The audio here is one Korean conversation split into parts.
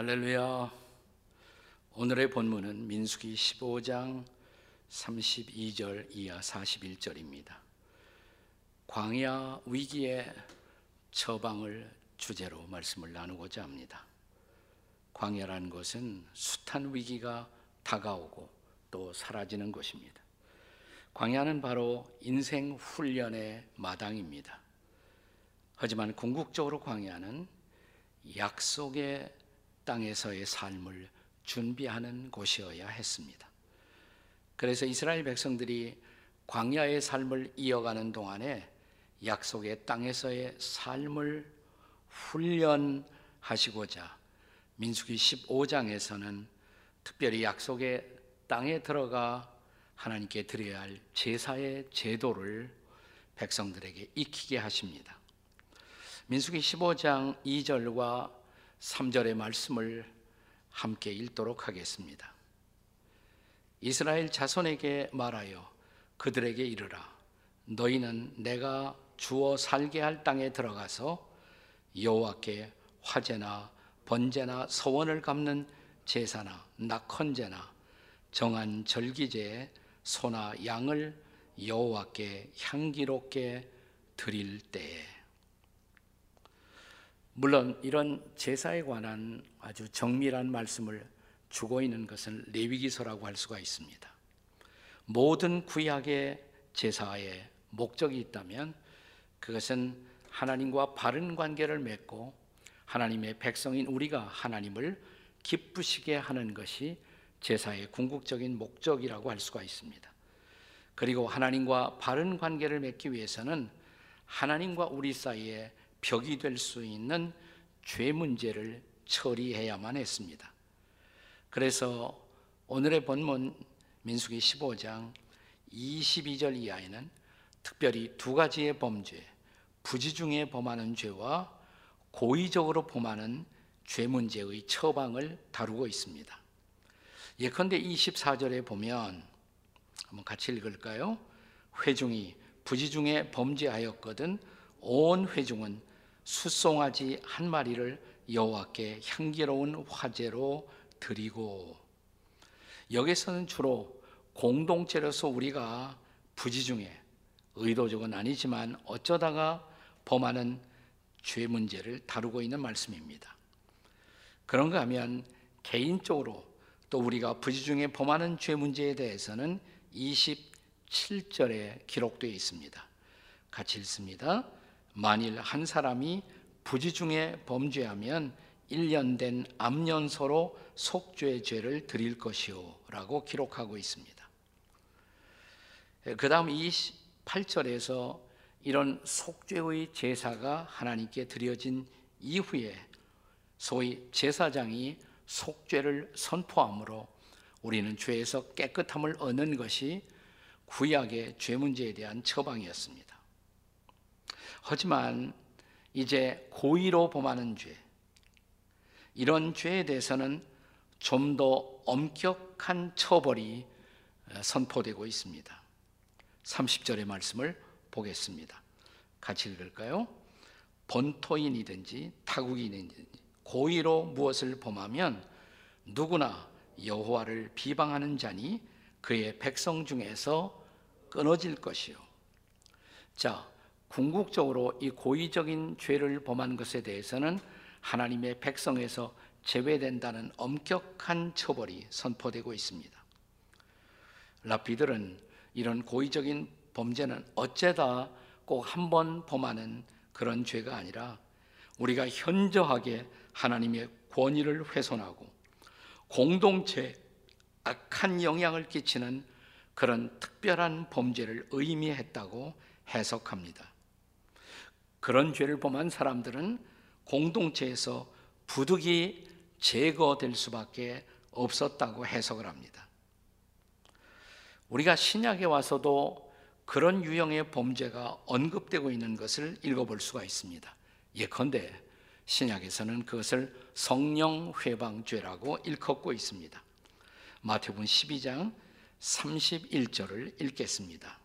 할렐루야. 오늘의 본문은 민수기 15장 32절 이하 41절입니다. 광야 위기의 처방을 주제로 말씀을 나누고자 합니다. 광야라는 것은 숱한 위기가 다가오고 또 사라지는 것입니다. 광야는 바로 인생 훈련의 마당입니다. 하지만 궁극적으로 광야는 약속의 땅에서의 삶을 준비하는 곳이어야 했습니다. 그래서 이스라엘 백성들이 광야의 삶을 이어가는 동안에 약속의 땅에서의 삶을 훈련하시고자 민수기 15장에서는 특별히 약속의 땅에 들어가 하나님께 드려야 할 제사의 제도를 백성들에게 익히게 하십니다. 민수기 15장 2절과 3절의 말씀을 함께 읽도록 하겠습니다. 이스라엘 자손에게 말하여 그들에게 이르라 너희는 내가 주어 살게 할 땅에 들어가서 여호와께 화제나 번제나 서원을 갚는 제사나 낙헌제나 정한 절기제에 소나 양을 여호와께 향기롭게 드릴 때에 물론 이런 제사에 관한 아주 정밀한 말씀을 주고 있는 것은 레위기서라고 할 수가 있습니다. 모든 구약의 제사에 목적이 있다면 그것은 하나님과 바른 관계를 맺고 하나님의 백성인 우리가 하나님을 기쁘시게 하는 것이 제사의 궁극적인 목적이라고 할 수가 있습니다. 그리고 하나님과 바른 관계를 맺기 위해서는 하나님과 우리 사이에 벽이 될 수 있는 죄 문제를 처리해야만 했습니다. 그래서 오늘의 본문 민수기 15장 22절 이하에는 특별히 두 가지의 범죄, 부지 중에 범하는 죄와 고의적으로 범하는 죄 문제의 처방을 다루고 있습니다. 예컨대 24절에 보면 한번 같이 읽을까요? 회중이 부지 중에 범죄하였거든 온 회중은 숫송아지 한 마리를 여호와께 향기로운 화제로 드리고 여기서는 주로 공동체로서 우리가 부지 중에 의도적은 아니지만 어쩌다가 범하는 죄 문제를 다루고 있는 말씀입니다. 그런가 하면 개인적으로 또 우리가 부지 중에 범하는 죄 문제에 대해서는 27절에 기록되어 있습니다. 같이 읽습니다. 만일 한 사람이 부지 중에 범죄하면 1년 된 암년서로 속죄 죄를 드릴 것이요 라고 기록하고 있습니다. 그 다음 28절에서 이런 속죄의 제사가 하나님께 드려진 이후에 소위 제사장이 속죄를 선포함으로 우리는 죄에서 깨끗함을 얻는 것이 구약의 죄 문제에 대한 처방이었습니다. 하지만 이제 고의로 범하는 죄, 이런 죄에 대해서는 좀 더 엄격한 처벌이 선포되고 있습니다. 30절의 말씀을 보겠습니다. 같이 읽을까요? 본토인이든지 타국인이든지 고의로 무엇을 범하면 누구나 여호와를 비방하는 자니 그의 백성 중에서 끊어질 것이요. 자, 궁극적으로 이 고의적인 죄를 범한 것에 대해서는 하나님의 백성에서 제외된다는 엄격한 처벌이 선포되고 있습니다. 라피들은 이런 고의적인 범죄는 어째다 꼭 한 번 범하는 그런 죄가 아니라 우리가 현저하게 하나님의 권위를 훼손하고 공동체 악한 영향을 끼치는 그런 특별한 범죄를 의미했다고 해석합니다. 그런 죄를 범한 사람들은 공동체에서 부득이 제거될 수밖에 없었다고 해석을 합니다. 우리가 신약에 와서도 그런 유형의 범죄가 언급되고 있는 것을 읽어볼 수가 있습니다. 예컨대 신약에서는 그것을 성령 회방죄라고 일컫고 있습니다. 마태복음 12장 31절을 읽겠습니다.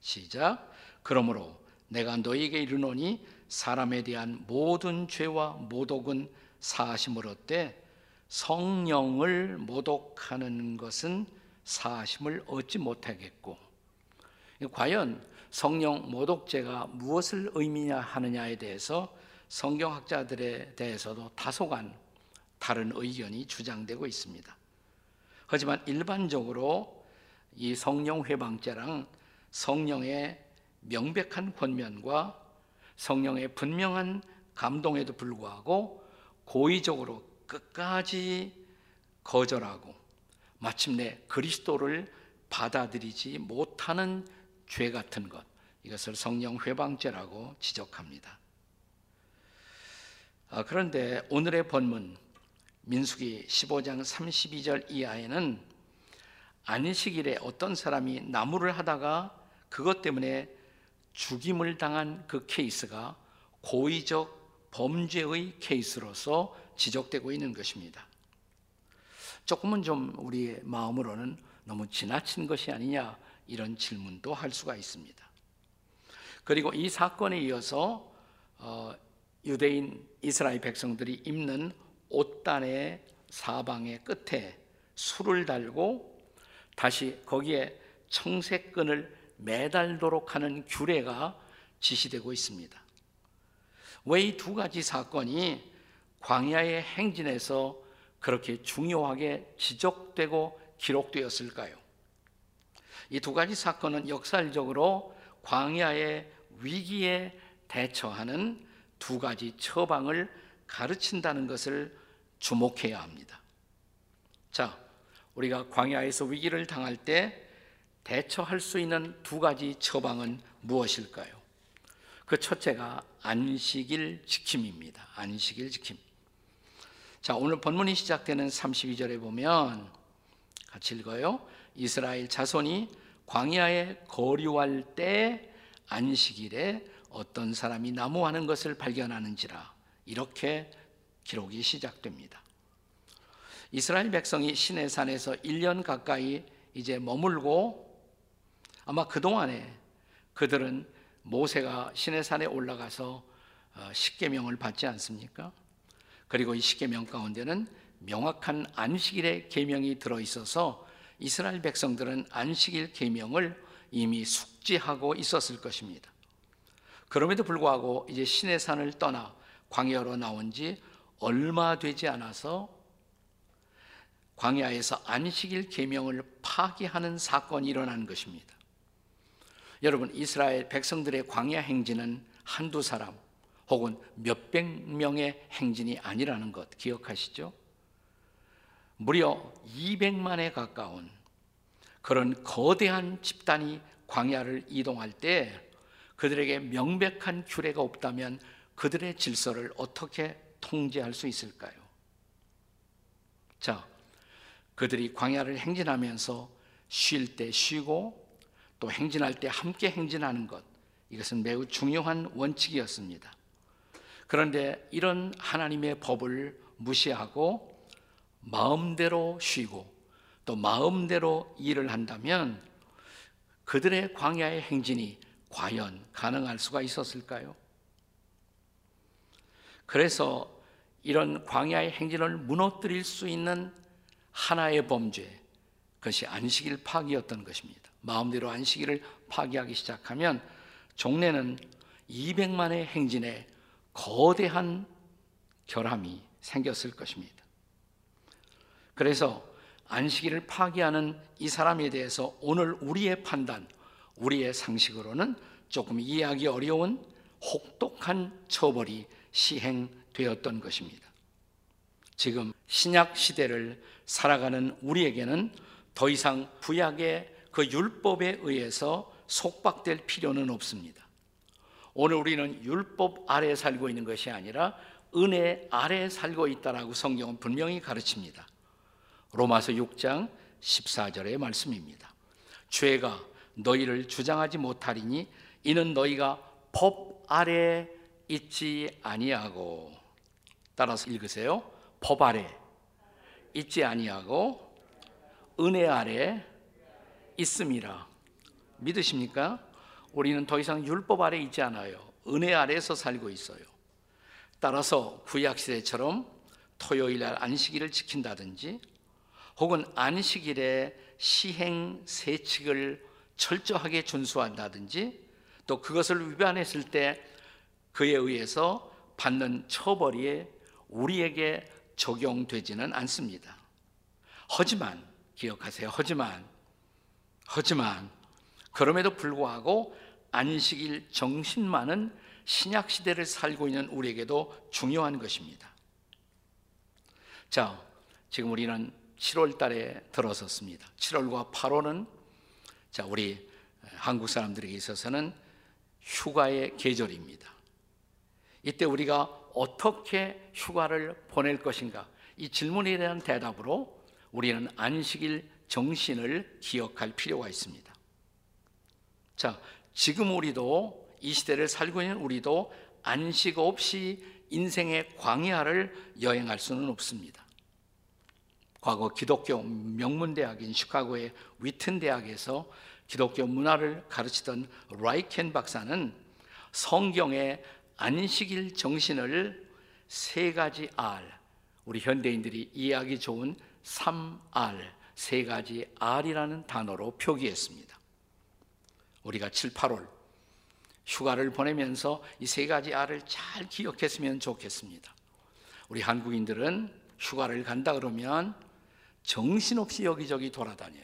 시작. 그러므로 내가 너에게 이르노니 사람에 대한 모든 죄와 모독은 사하심을 얻되 성령을 모독하는 것은 사심을 얻지 못하겠고 과연 성령 모독죄가 무엇을 의미냐 하느냐에 대해서 성경학자들에 대해서도 다소간 다른 의견이 주장되고 있습니다. 하지만 일반적으로 이 성령 회방죄랑 성령의 명백한 권면과 성령의 분명한 감동에도 불구하고 고의적으로 끝까지 거절하고 마침내 그리스도를 받아들이지 못하는 죄 같은 것 이것을 성령 회방죄라고 지적합니다. 아, 그런데 오늘의 본문 민수기 15장 32절 이하에는 안식일에 어떤 사람이 나무를 하다가 그것 때문에 죽임을 당한 그 케이스가 고의적 범죄의 케이스로서 지적되고 있는 것입니다. 조금은 좀 우리의 마음으로는 너무 지나친 것이 아니냐 이런 질문도 할 수가 있습니다. 그리고 이 사건에 이어서 어, 유대인 이스라엘 백성들이 입는 옷단의 사방의 끝에 술을 달고 다시 거기에 청색끈을 매달도록 하는 규례가 지시되고 있습니다. 왜 이 두 가지 사건이 광야의 행진에서 그렇게 중요하게 지적되고 기록되었을까요? 이 두 가지 사건은 역사적으로 광야의 위기에 대처하는 두 가지 처방을 가르친다는 것을 주목해야 합니다. 자, 우리가 광야에서 위기를 당할 때 대처할 수 있는 두 가지 처방은 무엇일까요? 그 첫째가 안식일 지킴입니다. 안식일 지킴. 자, 오늘 본문이 시작되는 32절에 보면 같이 읽어요. 이스라엘 자손이 광야에 거류할 때 안식일에 어떤 사람이 나무하는 것을 발견하는지라 이렇게 기록이 시작됩니다. 이스라엘 백성이 시내 산에서 1년 가까이 이제 머물고 아마 그동안에 그들은 모세가 시내 산에 올라가서 어, 십계명을 받지 않습니까? 그리고 이 십계명 가운데는 명확한 안식일의 계명이 들어 있어서 이스라엘 백성들은 안식일 계명을 이미 숙지하고 있었을 것입니다. 그럼에도 불구하고 이제 신의 산을 떠나 광야로 나온 지 얼마 되지 않아서 광야에서 안식일 계명을 파기하는 사건이 일어난 것입니다. 여러분 이스라엘 백성들의 광야 행진은 한두 사람 혹은 몇백 명의 행진이 아니라는 것 기억하시죠? 무려 200만에 가까운 그런 거대한 집단이 광야를 이동할 때 그들에게 명백한 규례가 없다면 그들의 질서를 어떻게 통제할 수 있을까요? 자, 그들이 광야를 행진하면서 쉴 때 쉬고 또 행진할 때 함께 행진하는 것 이것은 매우 중요한 원칙이었습니다. 그런데 이런 하나님의 법을 무시하고 마음대로 쉬고 또 마음대로 일을 한다면 그들의 광야의 행진이 과연 가능할 수가 있었을까요? 그래서 이런 광야의 행진을 무너뜨릴 수 있는 하나의 범죄, 그것이 안식일 파기였던 것입니다. 마음대로 안식일을 파기하기 시작하면 종래는 200만의 행진에 거대한 결함이 생겼을 것입니다. 그래서 안식일을 파기하는 이 사람에 대해서 오늘 우리의 판단, 우리의 상식으로는 조금 이해하기 어려운 혹독한 처벌이 시행되었던 것입니다. 지금 신약 시대를 살아가는 우리에게는 더 이상 구약의 그 율법에 의해서 속박될 필요는 없습니다. 오늘 우리는 율법 아래 살고 있는 것이 아니라 은혜 아래 살고 있다라고 성경은 분명히 가르칩니다. 로마서 6장 14절의 말씀입니다. 죄가 너희를 주장하지 못하리니 이는 너희가 법 아래 있지 아니하고 따라서 읽으세요. 법 아래 있지 아니하고 은혜 아래 있음이라. 믿으십니까? 우리는 더 이상 율법 아래 있지 않아요. 은혜 아래서 살고 있어요. 따라서 구약 시대처럼 토요일 날 안식일을 지킨다든지 혹은 안식일에 시행 세칙을 철저하게 준수한다든지 또 그것을 위반했을 때 그에 의해서 받는 처벌이 우리에게 적용되지는 않습니다. 하지만 기억하세요. 하지만 하지만 그럼에도 불구하고 안식일 정신만은 신약 시대를 살고 있는 우리에게도 중요한 것입니다. 자, 지금 우리는 7월 달에 들어섰습니다. 7월과 8월은 자, 우리 한국 사람들에게 있어서는 휴가의 계절입니다. 이때 우리가 어떻게 휴가를 보낼 것인가? 이 질문에 대한 대답으로 우리는 안식일 정신을 기억할 필요가 있습니다. 자, 지금 우리도 이 시대를 살고 있는 우리도 안식 없이 인생의 광야를 여행할 수는 없습니다. 과거 기독교 명문대학인 시카고의 위튼 대학에서 기독교 문화를 가르치던 라이켄 박사는 성경의 안식일 정신을 세 가지 R, 우리 현대인들이 이해하기 좋은 3R, 세 가지 R이라는 단어로 표기했습니다. 우리가 7, 8월 휴가를 보내면서 이 세 가지 R을 잘 기억했으면 좋겠습니다. 우리 한국인들은 휴가를 간다 그러면 정신없이 여기저기 돌아다녀요.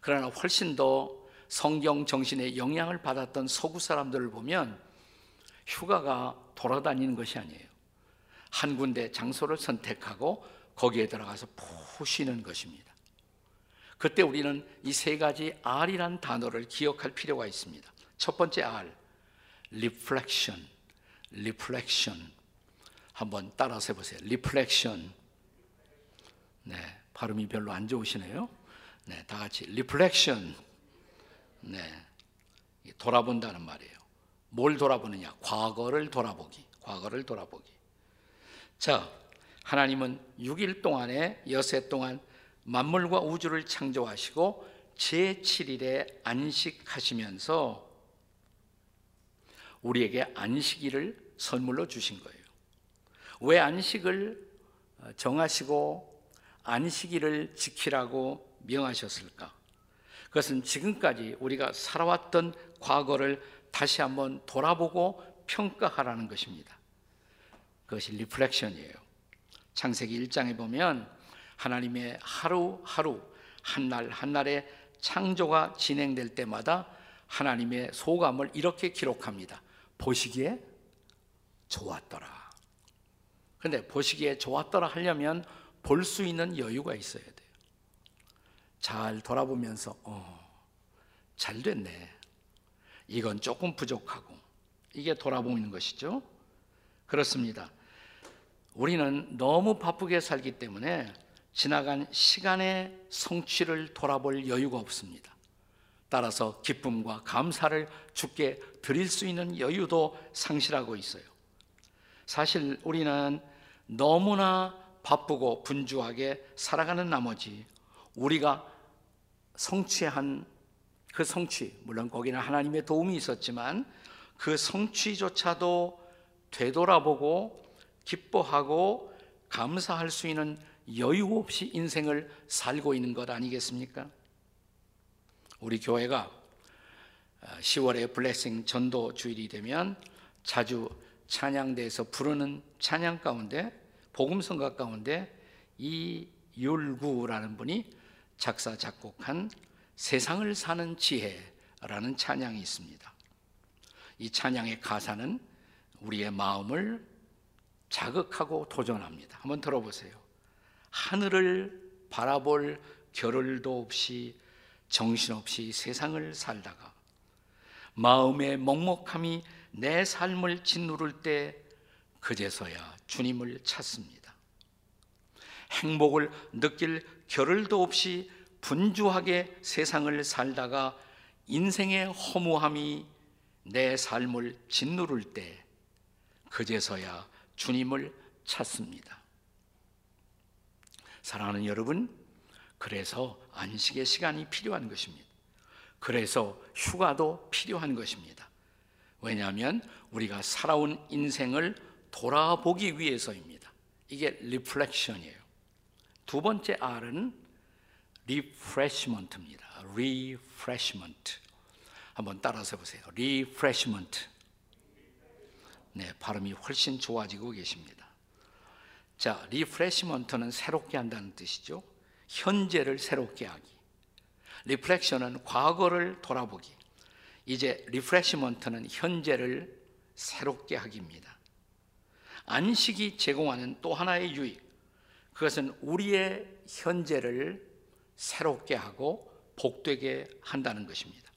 그러나 훨씬 더 성경 정신의 영향을 받았던 서구 사람들을 보면 휴가가 돌아다니는 것이 아니에요. 한 군데 장소를 선택하고 거기에 들어가서 푹 쉬는 것입니다. 그때 우리는 이 세 가지 R이란 단어를 기억할 필요가 있습니다. 첫 번째 R, reflection, reflection. 한번 따라서 해보세요. reflection. 네, 발음이 별로 안 좋으시네요. 네, 다 같이 reflection. 네, 돌아본다는 말이에요. 뭘 돌아보느냐? 과거를 돌아보기. 과거를 돌아보기. 자, 하나님은 6일 동안에 여세 동안 만물과 우주를 창조하시고 제7일에 안식하시면서 우리에게 안식일을 선물로 주신 거예요. 왜 안식을 정하시고 안식일을 지키라고 명하셨을까? 그것은 지금까지 우리가 살아왔던 과거를 다시 한번 돌아보고 평가하라는 것입니다. 그것이 리플렉션이에요. 창세기 1장에 보면 하나님의 하루하루 한날 한날의 창조가 진행될 때마다 하나님의 소감을 이렇게 기록합니다. 보시기에 좋았더라. 근데 보시기에 좋았더라 하려면 볼 수 있는 여유가 있어야 돼요. 잘 돌아보면서 어, 잘 됐네. 이건 조금 부족하고 이게 돌아보는 것이죠. 그렇습니다. 우리는 너무 바쁘게 살기 때문에 지나간 시간의 성취를 돌아볼 여유가 없습니다. 따라서 기쁨과 감사를 주께 드릴 수 있는 여유도 상실하고 있어요. 사실 우리는 너무나 바쁘고 분주하게 살아가는 나머지 우리가 성취한 그 성취, 물론 거기는 하나님의 도움이 있었지만 그 성취조차도 되돌아보고 기뻐하고 감사할 수 있는 여유 없이 인생을 살고 있는 것 아니겠습니까? 우리 교회가 10월에 블레싱 전도 주일이 되면 자주 찬양대에서 부르는 찬양 가운데 복음성가 가운데 이율구라는 분이 작사 작곡한 세상을 사는 지혜라는 찬양이 있습니다. 이 찬양의 가사는 우리의 마음을 자극하고 도전합니다. 한번 들어보세요. 하늘을 바라볼 겨를도 없이 정신없이 세상을 살다가 마음의 먹먹함이 내 삶을 짓누를 때 그제서야 주님을 찾습니다. 행복을 느낄 겨를도 없이 분주하게 세상을 살다가 인생의 허무함이 내 삶을 짓누를 때 그제서야 주님을 찾습니다. 사랑하는 여러분, 그래서 안식의 시간이 필요한 것입니다. 그래서 휴가도 필요한 것입니다. 왜냐하면 우리가 살아온 인생을 돌아보기 위해서입니다. 이게 reflection이에요. 두 번째 R은 refreshment입니다. refreshment. 한번 따라서 보세요. refreshment. 네, 발음이 훨씬 좋아지고 계십니다. 자, refreshment는 새롭게 한다는 뜻이죠. 현재를 새롭게 하기. reflection은 과거를 돌아보기. 이제 refreshment는 현재를 새롭게 하기입니다. 안식이 제공하는 또 하나의 유익. 그것은 우리의 현재를 새롭게 하고 복되게 한다는 것입니다.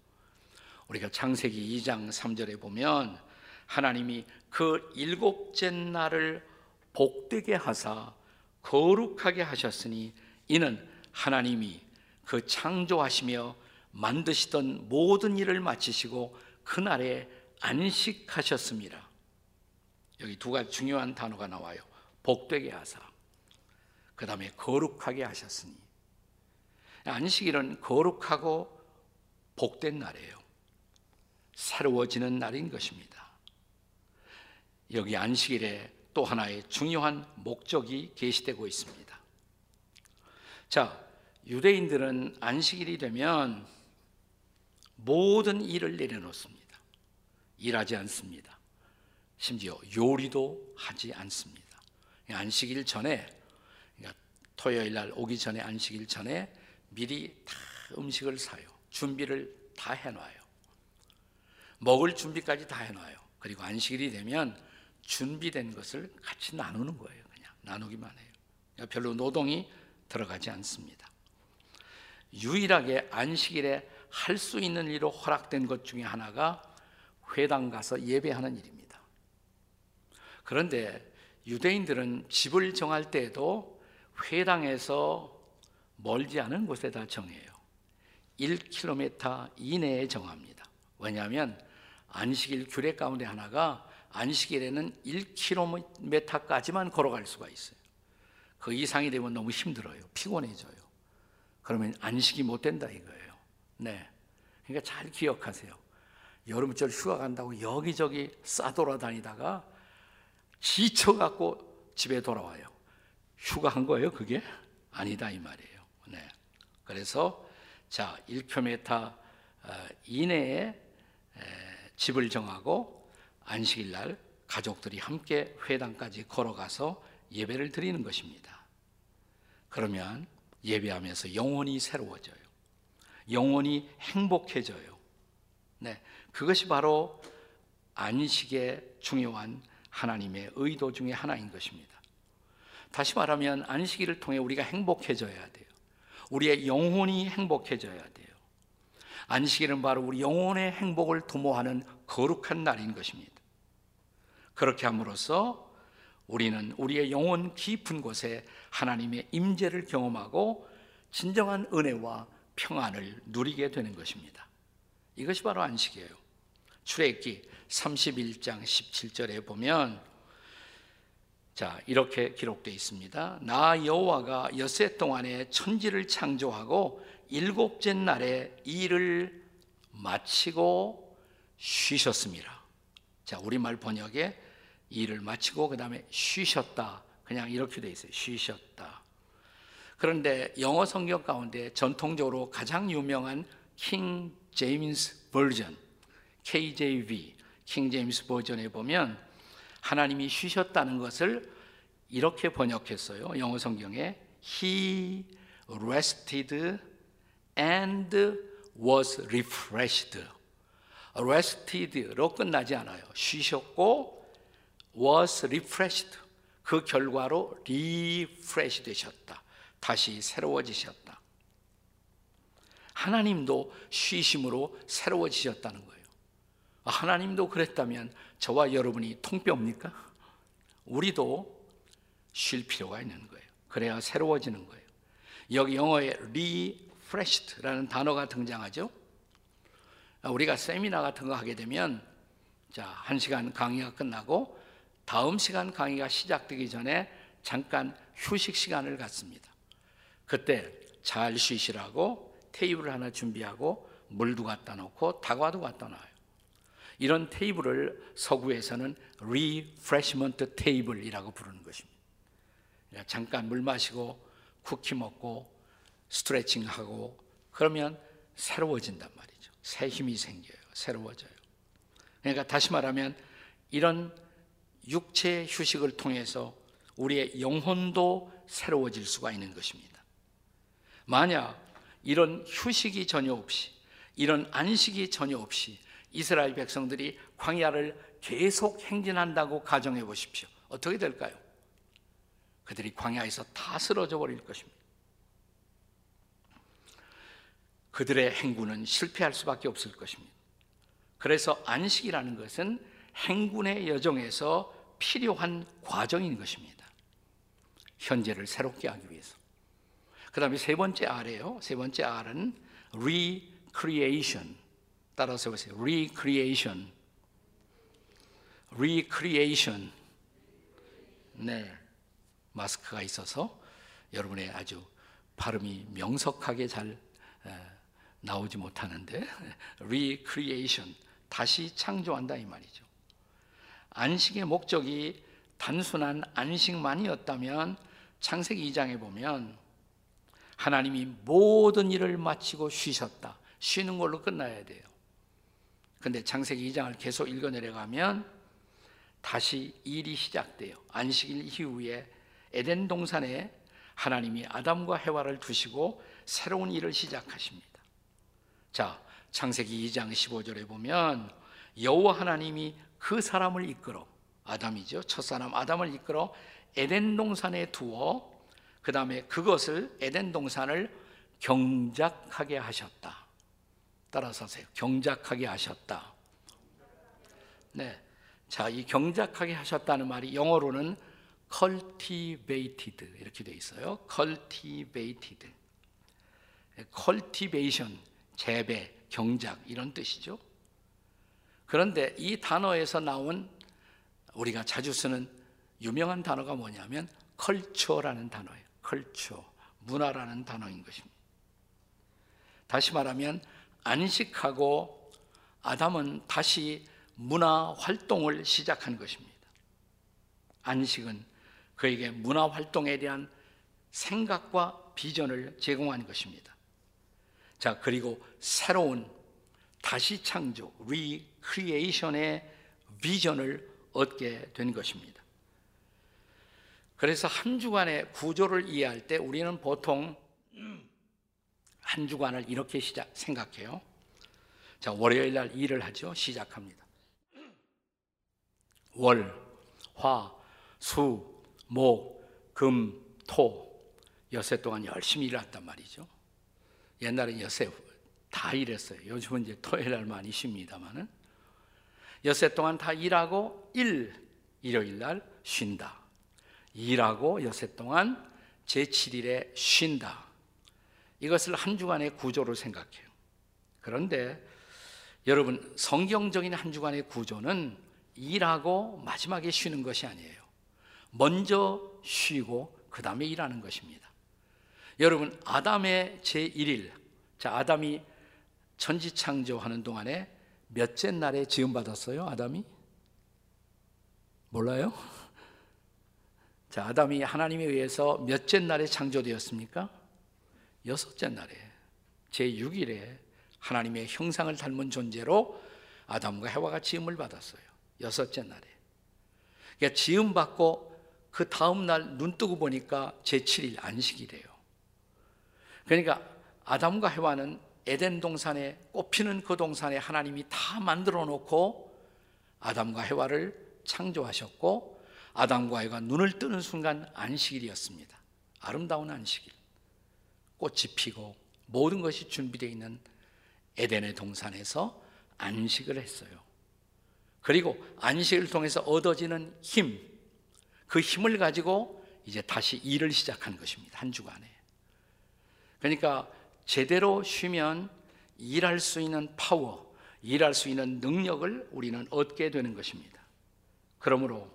우리가 창세기 2장 3절에 보면 하나님이 그 일곱째 날을 복되게 하사 거룩하게 하셨으니 이는 하나님이 그 창조하시며 만드시던 모든 일을 마치시고 그날에 안식하셨습니다. 여기 두 가지 중요한 단어가 나와요. 복되게 하사. 그 다음에 거룩하게 하셨으니. 안식일은 거룩하고 복된 날이에요. 새로워지는 날인 것입니다. 여기 안식일에 또 하나의 중요한 목적이 계시되고 있습니다. 자, 유대인들은 안식일이 되면 모든 일을 내려놓습니다. 일하지 않습니다. 심지어 요리도 하지 않습니다. 안식일 전에 그러니까 토요일 날 오기 전에 안식일 전에 미리 다 음식을 사요. 준비를 다 해놔요. 먹을 준비까지 다 해놔요. 그리고 안식일이 되면 준비된 것을 같이 나누는 거예요. 그냥 나누기만 해요. 그러니까 별로 노동이 들어가지 않습니다. 유일하게 안식일에 할 수 있는 일로 허락된 것 중에 하나가 회당 가서 예배하는 일입니다. 그런데 유대인들은 집을 정할 때에도 회당에서 멀지 않은 곳에다 정해요. 1km 이내에 정합니다. 왜냐하면 안식일 규례 가운데 하나가 안식일에는 1km까지만 걸어갈 수가 있어요. 그 이상이 되면 너무 힘들어요. 피곤해져요. 그러면 안식이 못 된다 이거예요. 네. 그러니까 잘 기억하세요. 여름철 휴가 간다고 여기저기 싸돌아다니다가 지쳐갖고 집에 돌아와요. 휴가 한 거예요, 그게? 아니다 이 말이에요. 네. 그래서 자 1km 어, 이내에 집을 정하고 안식일 날 가족들이 함께 회당까지 걸어가서 예배를 드리는 것입니다. 그러면 예배하면서 영혼이 새로워져요. 영혼이 행복해져요. 네. 그것이 바로 안식의 중요한 하나님의 의도 중의 하나인 것입니다. 다시 말하면 안식일을 통해 우리가 행복해져야 돼요. 우리의 영혼이 행복해져야 돼요. 안식일은 바로 우리 영혼의 행복을 도모하는 거룩한 날인 것입니다. 그렇게 함으로써 우리는 우리의 영혼 깊은 곳에 하나님의 임재를 경험하고 진정한 은혜와 평안을 누리게 되는 것입니다. 이것이 바로 안식이에요. 출애굽기 31장 17절에 보면 자, 이렇게 기록되어 있습니다. 나 여호와가 엿새 동안에 천지를 창조하고 일곱째 날에 일을 마치고 쉬셨습니다. 자, 우리말 번역에 일을 마치고 그 다음에 쉬셨다. 그냥 이렇게 돼 있어요. 쉬셨다. 그런데 영어 성경 가운데 전통적으로 가장 유명한 킹 제임스 버전 KJV 킹 제임스 버전에 보면 하나님이 쉬셨다는 것을 이렇게 번역했어요. 영어 성경에 He rested and was refreshed. rested로 끝나지 않아요. 쉬셨고 was refreshed. 그 결과로 refresh 되셨다. 다시 새로워지셨다. 하나님도 쉬심으로 새로워지셨다는 거예요. 하나님도 그랬다면 저와 여러분이 통뼈입니까? 우리도 쉴 필요가 있는 거예요. 그래야 새로워지는 거예요. 여기 영어에 refreshed라는 단어가 등장하죠. 우리가 세미나 같은 거 하게 되면 자, 한 시간 강의가 끝나고 다음 시간 강의가 시작되기 전에 잠깐 휴식 시간을 갖습니다. 그때 잘 쉬시라고 테이블을 하나 준비하고 물도 갖다 놓고 다과도 갖다 놔요. 이런 테이블을 서구에서는 refreshment table이라고 부르는 것입니다. 잠깐 물 마시고 쿠키 먹고 스트레칭 하고 그러면 새로워진단 말이죠. 새 힘이 생겨요. 새로워져요. 그러니까 다시 말하면 이런 육체 휴식을 통해서 우리의 영혼도 새로워질 수가 있는 것입니다. 만약 이런 휴식이 전혀 없이 이런 안식이 전혀 없이 이스라엘 백성들이 광야를 계속 행진한다고 가정해 보십시오. 어떻게 될까요? 그들이 광야에서 다 쓰러져 버릴 것입니다. 그들의 행군은 실패할 수밖에 없을 것입니다. 그래서 안식이라는 것은 행군의 여정에서 필요한 과정인 것입니다. 현재를 새롭게 하기 위해서. 그 다음에 세 번째 R이에요. 세 번째 R은 recreation. 따라서 보세요. recreation. recreation. 네. 마스크가 있어서 여러분의 아주 발음이 명석하게 잘 나오지 못하는데 recreation 다시 창조한다 이 말이죠. 안식의 목적이 단순한 안식만이었다면 창세기 2장에 보면 하나님이 모든 일을 마치고 쉬셨다. 쉬는 걸로 끝나야 돼요. 근데 창세기 2장을 계속 읽어 내려가면 다시 일이 시작돼요. 안식일 이후에 에덴 동산에 하나님이 아담과 해와를 두시고 새로운 일을 시작하십니다. 자, 창세기 2장 15절에 보면 여호와 하나님이 그 사람을 이끌어 아담이죠. 첫사람 아담을 이끌어 에덴 동산에 두어 그다음에 그것을 에덴 동산을 경작하게 하셨다. 따라서 하세요. 경작하게 하셨다. 네. 자, 이 경작하게 하셨다는 말이 영어로는 cultivated 이렇게 돼 있어요. cultivated. cultivation 재배, 경작 이런 뜻이죠. 그런데 이 단어에서 나온 우리가 자주 쓰는 유명한 단어가 뭐냐면 culture라는 단어예요. culture, 문화라는 단어인 것입니다. 다시 말하면 안식하고 아담은 다시 문화 활동을 시작한 것입니다. 안식은 그에게 문화 활동에 대한 생각과 비전을 제공한 것입니다. 자, 그리고 새로운 다시 창조, re-creation의 비전을 얻게 된 것입니다. 그래서 한 주간의 구조를 이해할 때 우리는 보통 한 주간을 이렇게 시작 생각해요. 자, 월요일 날 일을 하죠. 시작합니다. 월, 화, 수, 목, 금, 토 여세 동안 열심히 일했단 말이죠. 옛날엔 여세 다 일했어요. 요즘은 이제 토요일 날 많이 쉽니다만은 여세 동안 다 일하고 일 일요일 날 쉰다. 일하고 여세 동안 제 7일에 쉰다. 이것을 한 주간의 구조로 생각해요. 그런데 여러분 성경적인 한 주간의 구조는 일하고 마지막에 쉬는 것이 아니에요. 먼저 쉬고 그 다음에 일하는 것입니다. 여러분 아담의 제 1일 자 아담이 천지창조하는 동안에 몇째 날에 지음 받았어요? 아담이 몰라요? 자 아담이 하나님에 의해서 몇째 날에 창조되었습니까? 여섯째 날에 제6일에 하나님의 형상을 닮은 존재로 아담과 해와가 지음을 받았어요. 여섯째 날에. 그러니까 지음 받고 그 다음 날 눈 뜨고 보니까 제7일 안식이래요. 그러니까 아담과 해와는 에덴 동산에 꽃피는 그 동산에 하나님이 다 만들어 놓고 아담과 해와를 창조하셨고 아담과 해가 눈을 뜨는 순간 안식일이었습니다. 아름다운 안식일. 꽃이 피고 모든 것이 준비되어 있는 에덴의 동산에서 안식을 했어요. 그리고 안식을 통해서 얻어지는 힘, 그 힘을 가지고 이제 다시 일을 시작한 것입니다. 한 주간에. 그러니까 제대로 쉬면 일할 수 있는 파워, 일할 수 있는 능력을 우리는 얻게 되는 것입니다. 그러므로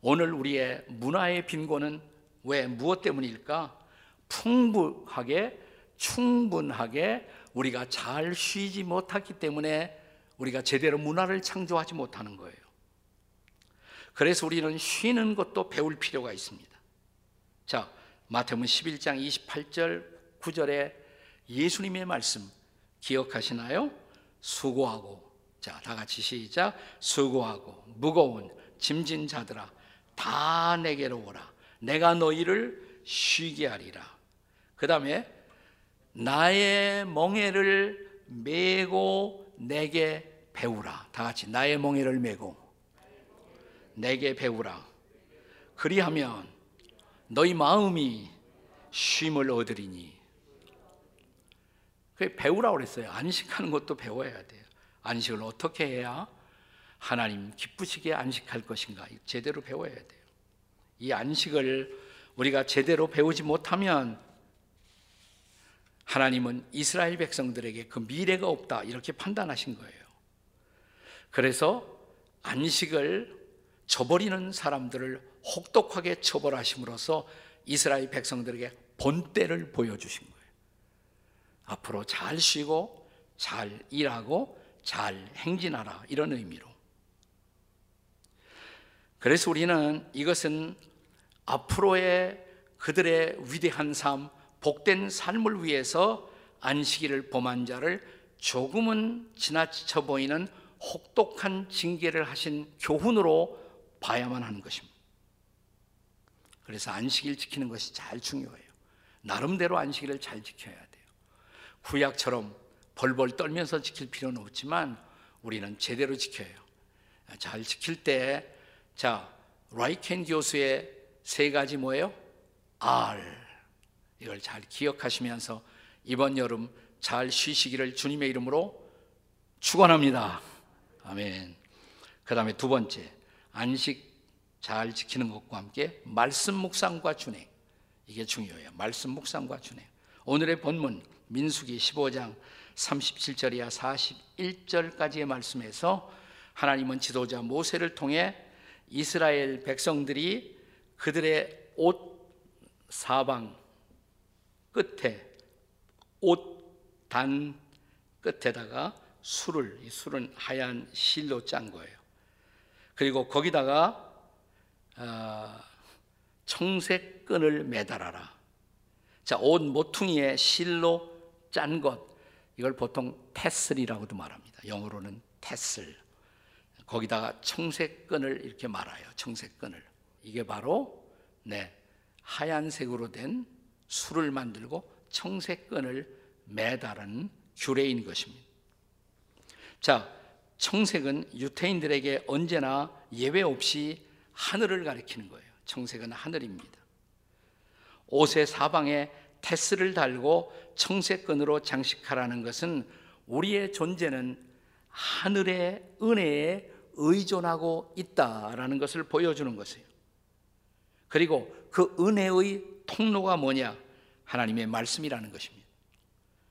오늘 우리의 문화의 빈곤은 왜 무엇 때문일까? 풍부하게 충분하게 우리가 잘 쉬지 못했기 때문에 우리가 제대로 문화를 창조하지 못하는 거예요. 그래서 우리는 쉬는 것도 배울 필요가 있습니다. 자, 마태복음 11장 28절 9절에 예수님의 말씀 기억하시나요? 수고하고 자, 다 같이 시작. 수고하고 무거운 짐진 자들아 다 내게로 오라. 내가 너희를 쉬게 하리라. 그다음에 나의 멍에를 메고 내게 배우라. 다 같이 나의 멍에를 메고 내게 배우라. 그리하면 너희 마음이 쉼을 얻으리니. 그 배우라고 그랬어요. 안식하는 것도 배워야 돼요. 안식을 어떻게 해야 하나님 기쁘시게 안식할 것인가 제대로 배워야 돼요. 이 안식을 우리가 제대로 배우지 못하면 하나님은 이스라엘 백성들에게 그 미래가 없다 이렇게 판단하신 거예요. 그래서 안식을 저버리는 사람들을 혹독하게 처벌하심으로써 이스라엘 백성들에게 본때를 보여주신 거예요. 앞으로 잘 쉬고 잘 일하고 잘 행진하라 이런 의미로. 그래서 우리는 이것은 앞으로의 그들의 위대한 삶, 복된 삶을 위해서 안식일을 범한 자를 조금은 지나쳐 보이는 혹독한 징계를 하신 교훈으로 봐야만 하는 것입니다. 그래서 안식일 지키는 것이 잘 중요해요. 나름대로 안식일을 잘 지켜야. 구약처럼 벌벌 떨면서 지킬 필요는 없지만 우리는 제대로 지켜요. 잘 지킬 때, 자, 라이켄 교수의 세 가지 뭐예요? R. 이걸 잘 기억하시면서 이번 여름 잘 쉬시기를 주님의 이름으로 축원합니다. 아멘. 그 다음에 두 번째, 안식 잘 지키는 것과 함께 말씀 묵상과 준행. 이게 중요해요. 말씀 묵상과 준행. 오늘의 본문 민수기 15장 37절이야 41절까지의 말씀에서 하나님은 지도자 모세를 통해 이스라엘 백성들이 그들의 옷 사방 끝에 옷 단 끝에다가 술을 이 술은 하얀 실로 짠 거예요. 그리고 거기다가 어, 청색 끈을 매달아라. 자, 옷 모퉁이에 실로 짠 것, 이걸 보통 테슬이라고도 말합니다. 영어로는 테슬. 거기다가 청색끈을 이렇게 말아요. 청색끈을. 이게 바로 네 하얀색으로 된 술을 만들고 청색끈을 매달은 규례인 것입니다. 자, 청색은 유태인들에게 언제나 예외 없이 하늘을 가리키는 거예요. 청색은 하늘입니다. 옷의 사방에 테스를 달고 청색끈으로 장식하라는 것은 우리의 존재는 하늘의 은혜에 의존하고 있다라는 것을 보여주는 것이에요. 그리고 그 은혜의 통로가 뭐냐? 하나님의 말씀이라는 것입니다.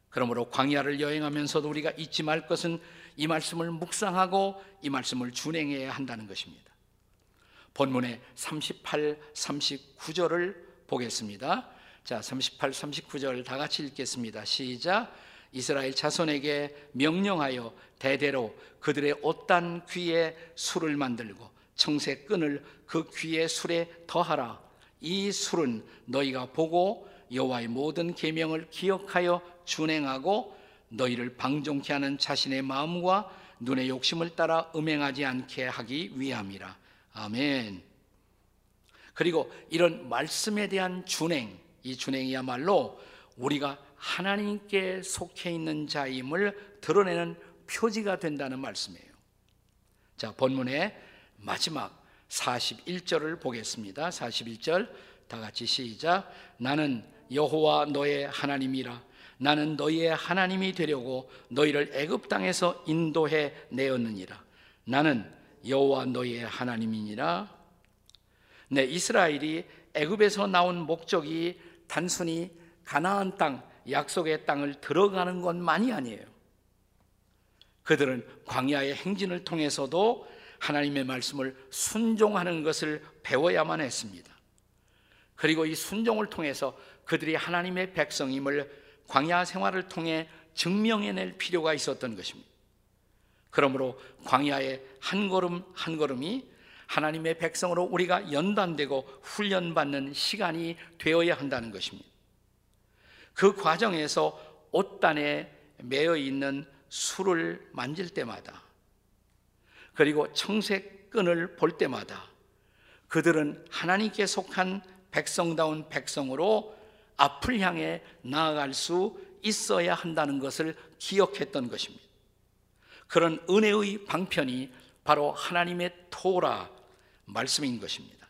그러므로 광야를 여행하면서도 우리가 잊지 말 것은 이 말씀을 묵상하고 이 말씀을 준행해야 한다는 것입니다. 본문의 38, 39절을 보겠습니다. 자, 38, 39절 다 같이 읽겠습니다. 시작. 이스라엘 자손에게 명령하여 대대로 그들의 옷단 귀에 술을 만들고 청색 끈을 그 귀의 술에 더하라. 이 술은 너희가 보고 여호와의 모든 계명을 기억하여 준행하고 너희를 방종케 하는 자신의 마음과 눈의 욕심을 따라 음행하지 않게 하기 위함이라. 아멘. 그리고 이런 말씀에 대한 준행 이 준행이야말로 우리가 하나님께 속해 있는 자임을 드러내는 표지가 된다는 말씀이에요. 자, 본문의 마지막 41절을 보겠습니다. 41절 다 같이 시작. 나는 여호와 너의 하나님이라. 나는 너희의 하나님이 되려고 너희를 애굽 땅에서 인도해 내었느니라. 나는 여호와 너희의 하나님이니라. 네, 이스라엘이 애굽에서 나온 목적이 단순히 가나안 땅, 약속의 땅을 들어가는 것만이 아니에요. 그들은 광야의 행진을 통해서도 하나님의 말씀을 순종하는 것을 배워야만 했습니다. 그리고 이 순종을 통해서 그들이 하나님의 백성임을 광야 생활을 통해 증명해낼 필요가 있었던 것입니다. 그러므로 광야의 한 걸음 한 걸음이 하나님의 백성으로 우리가 연단되고 훈련받는 시간이 되어야 한다는 것입니다. 그 과정에서 옷단에 매여 있는 술을 만질 때마다 그리고 청색 끈을 볼 때마다 그들은 하나님께 속한 백성다운 백성으로 앞을 향해 나아갈 수 있어야 한다는 것을 기억했던 것입니다. 그런 은혜의 방편이 바로 하나님의 토라 말씀인 것입니다.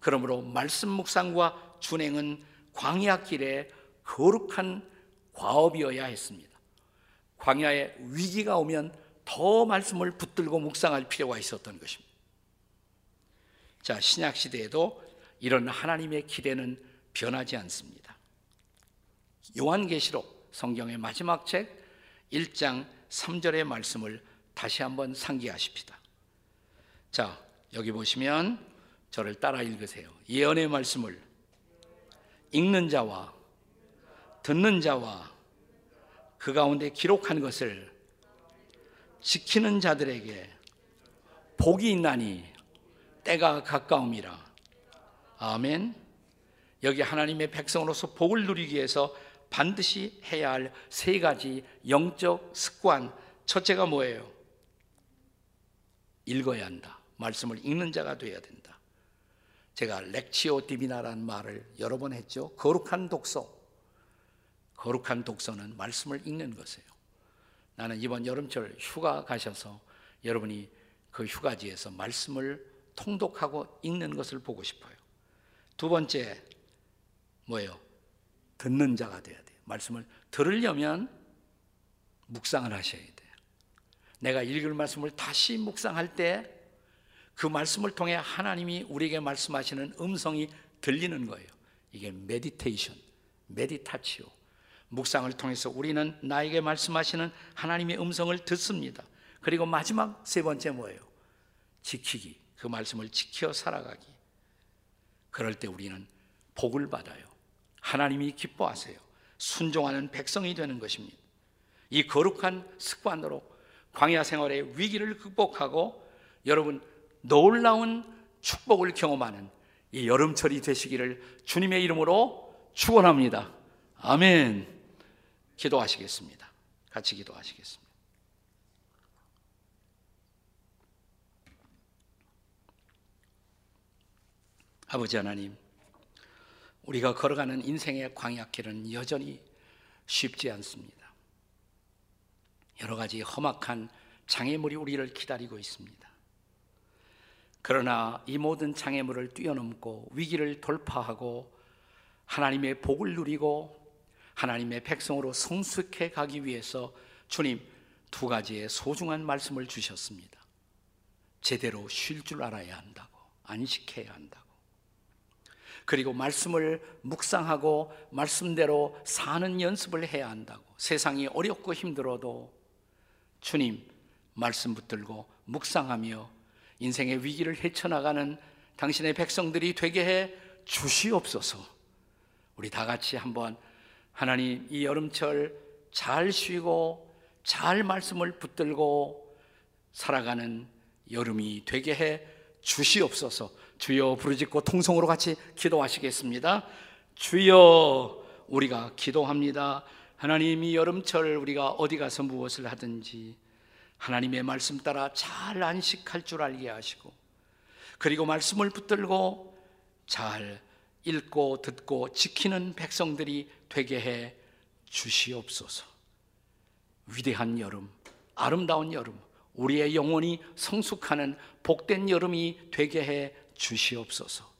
그러므로 말씀 묵상과 준행은 광야 길에 거룩한 과업이어야 했습니다. 광야에 위기가 오면 더 말씀을 붙들고 묵상할 필요가 있었던 것입니다. 자, 신약 시대에도 이런 하나님의 기대는 변하지 않습니다. 요한계시록 성경의 마지막 책 1장 3절의 말씀을 다시 한번 상기하십시다. 자, 여기 보시면 저를 따라 읽으세요. 예언의 말씀을 읽는 자와 듣는 자와 그 가운데 기록한 것을 지키는 자들에게 복이 있나니 때가 가까움이라. 아멘. 여기 하나님의 백성으로서 복을 누리기 위해서 반드시 해야 할 세 가지 영적 습관. 첫째가 뭐예요? 읽어야 한다. 말씀을 읽는 자가 되어야 된다. 제가 렉치오 디비나라는 말을 여러 번 했죠. 거룩한 독서. 거룩한 독서는 말씀을 읽는 것이에요. 나는 이번 여름철 휴가 가셔서 여러분이 그 휴가지에서 말씀을 통독하고 읽는 것을 보고 싶어요. 두 번째 뭐예요? 듣는 자가 돼야 돼요. 말씀을 들으려면 묵상을 하셔야 돼요. 내가 읽을 말씀을 다시 묵상할 때 그 말씀을 통해 하나님이 우리에게 말씀하시는 음성이 들리는 거예요. 이게 meditation, meditatio. 묵상을 통해서 우리는 나에게 말씀하시는 하나님의 음성을 듣습니다. 그리고 마지막 세 번째 뭐예요? 지키기. 그 말씀을 지켜 살아가기. 그럴 때 우리는 복을 받아요. 하나님이 기뻐하세요. 순종하는 백성이 되는 것입니다. 이 거룩한 습관으로 광야 생활의 위기를 극복하고 여러분 놀라운 축복을 경험하는 이 여름철이 되시기를 주님의 이름으로 축원합니다. 아멘. 기도하시겠습니다. 같이 기도하시겠습니다. 아버지 하나님, 우리가 걸어가는 인생의 광약길은 여전히 쉽지 않습니다. 여러 가지 험악한 장애물이 우리를 기다리고 있습니다. 그러나 이 모든 장애물을 뛰어넘고 위기를 돌파하고 하나님의 복을 누리고 하나님의 백성으로 성숙해 가기 위해서 주님 두 가지의 소중한 말씀을 주셨습니다. 제대로 쉴 줄 알아야 한다고, 안식해야 한다고. 그리고 말씀을 묵상하고 말씀대로 사는 연습을 해야 한다고. 세상이 어렵고 힘들어도 주님 말씀 붙들고 묵상하며 인생의 위기를 헤쳐나가는 당신의 백성들이 되게 해 주시옵소서. 우리 다 같이 한번 하나님 이 여름철 잘 쉬고 잘 말씀을 붙들고 살아가는 여름이 되게 해 주시옵소서. 주여 부르짖고 통성으로 같이 기도하시겠습니다. 주여 우리가 기도합니다. 하나님 이 여름철 우리가 어디 가서 무엇을 하든지 하나님의 말씀 따라 잘 안식할 줄 알게 하시고 그리고 말씀을 붙들고 잘 읽고 듣고 지키는 백성들이 되게 해 주시옵소서. 위대한 여름, 아름다운 여름, 우리의 영혼이 성숙하는 복된 여름이 되게 해 주시옵소서.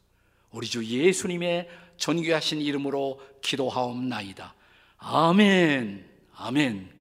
우리 주 예수님의 존귀하신 이름으로 기도하옵나이다. 아멘. 아멘.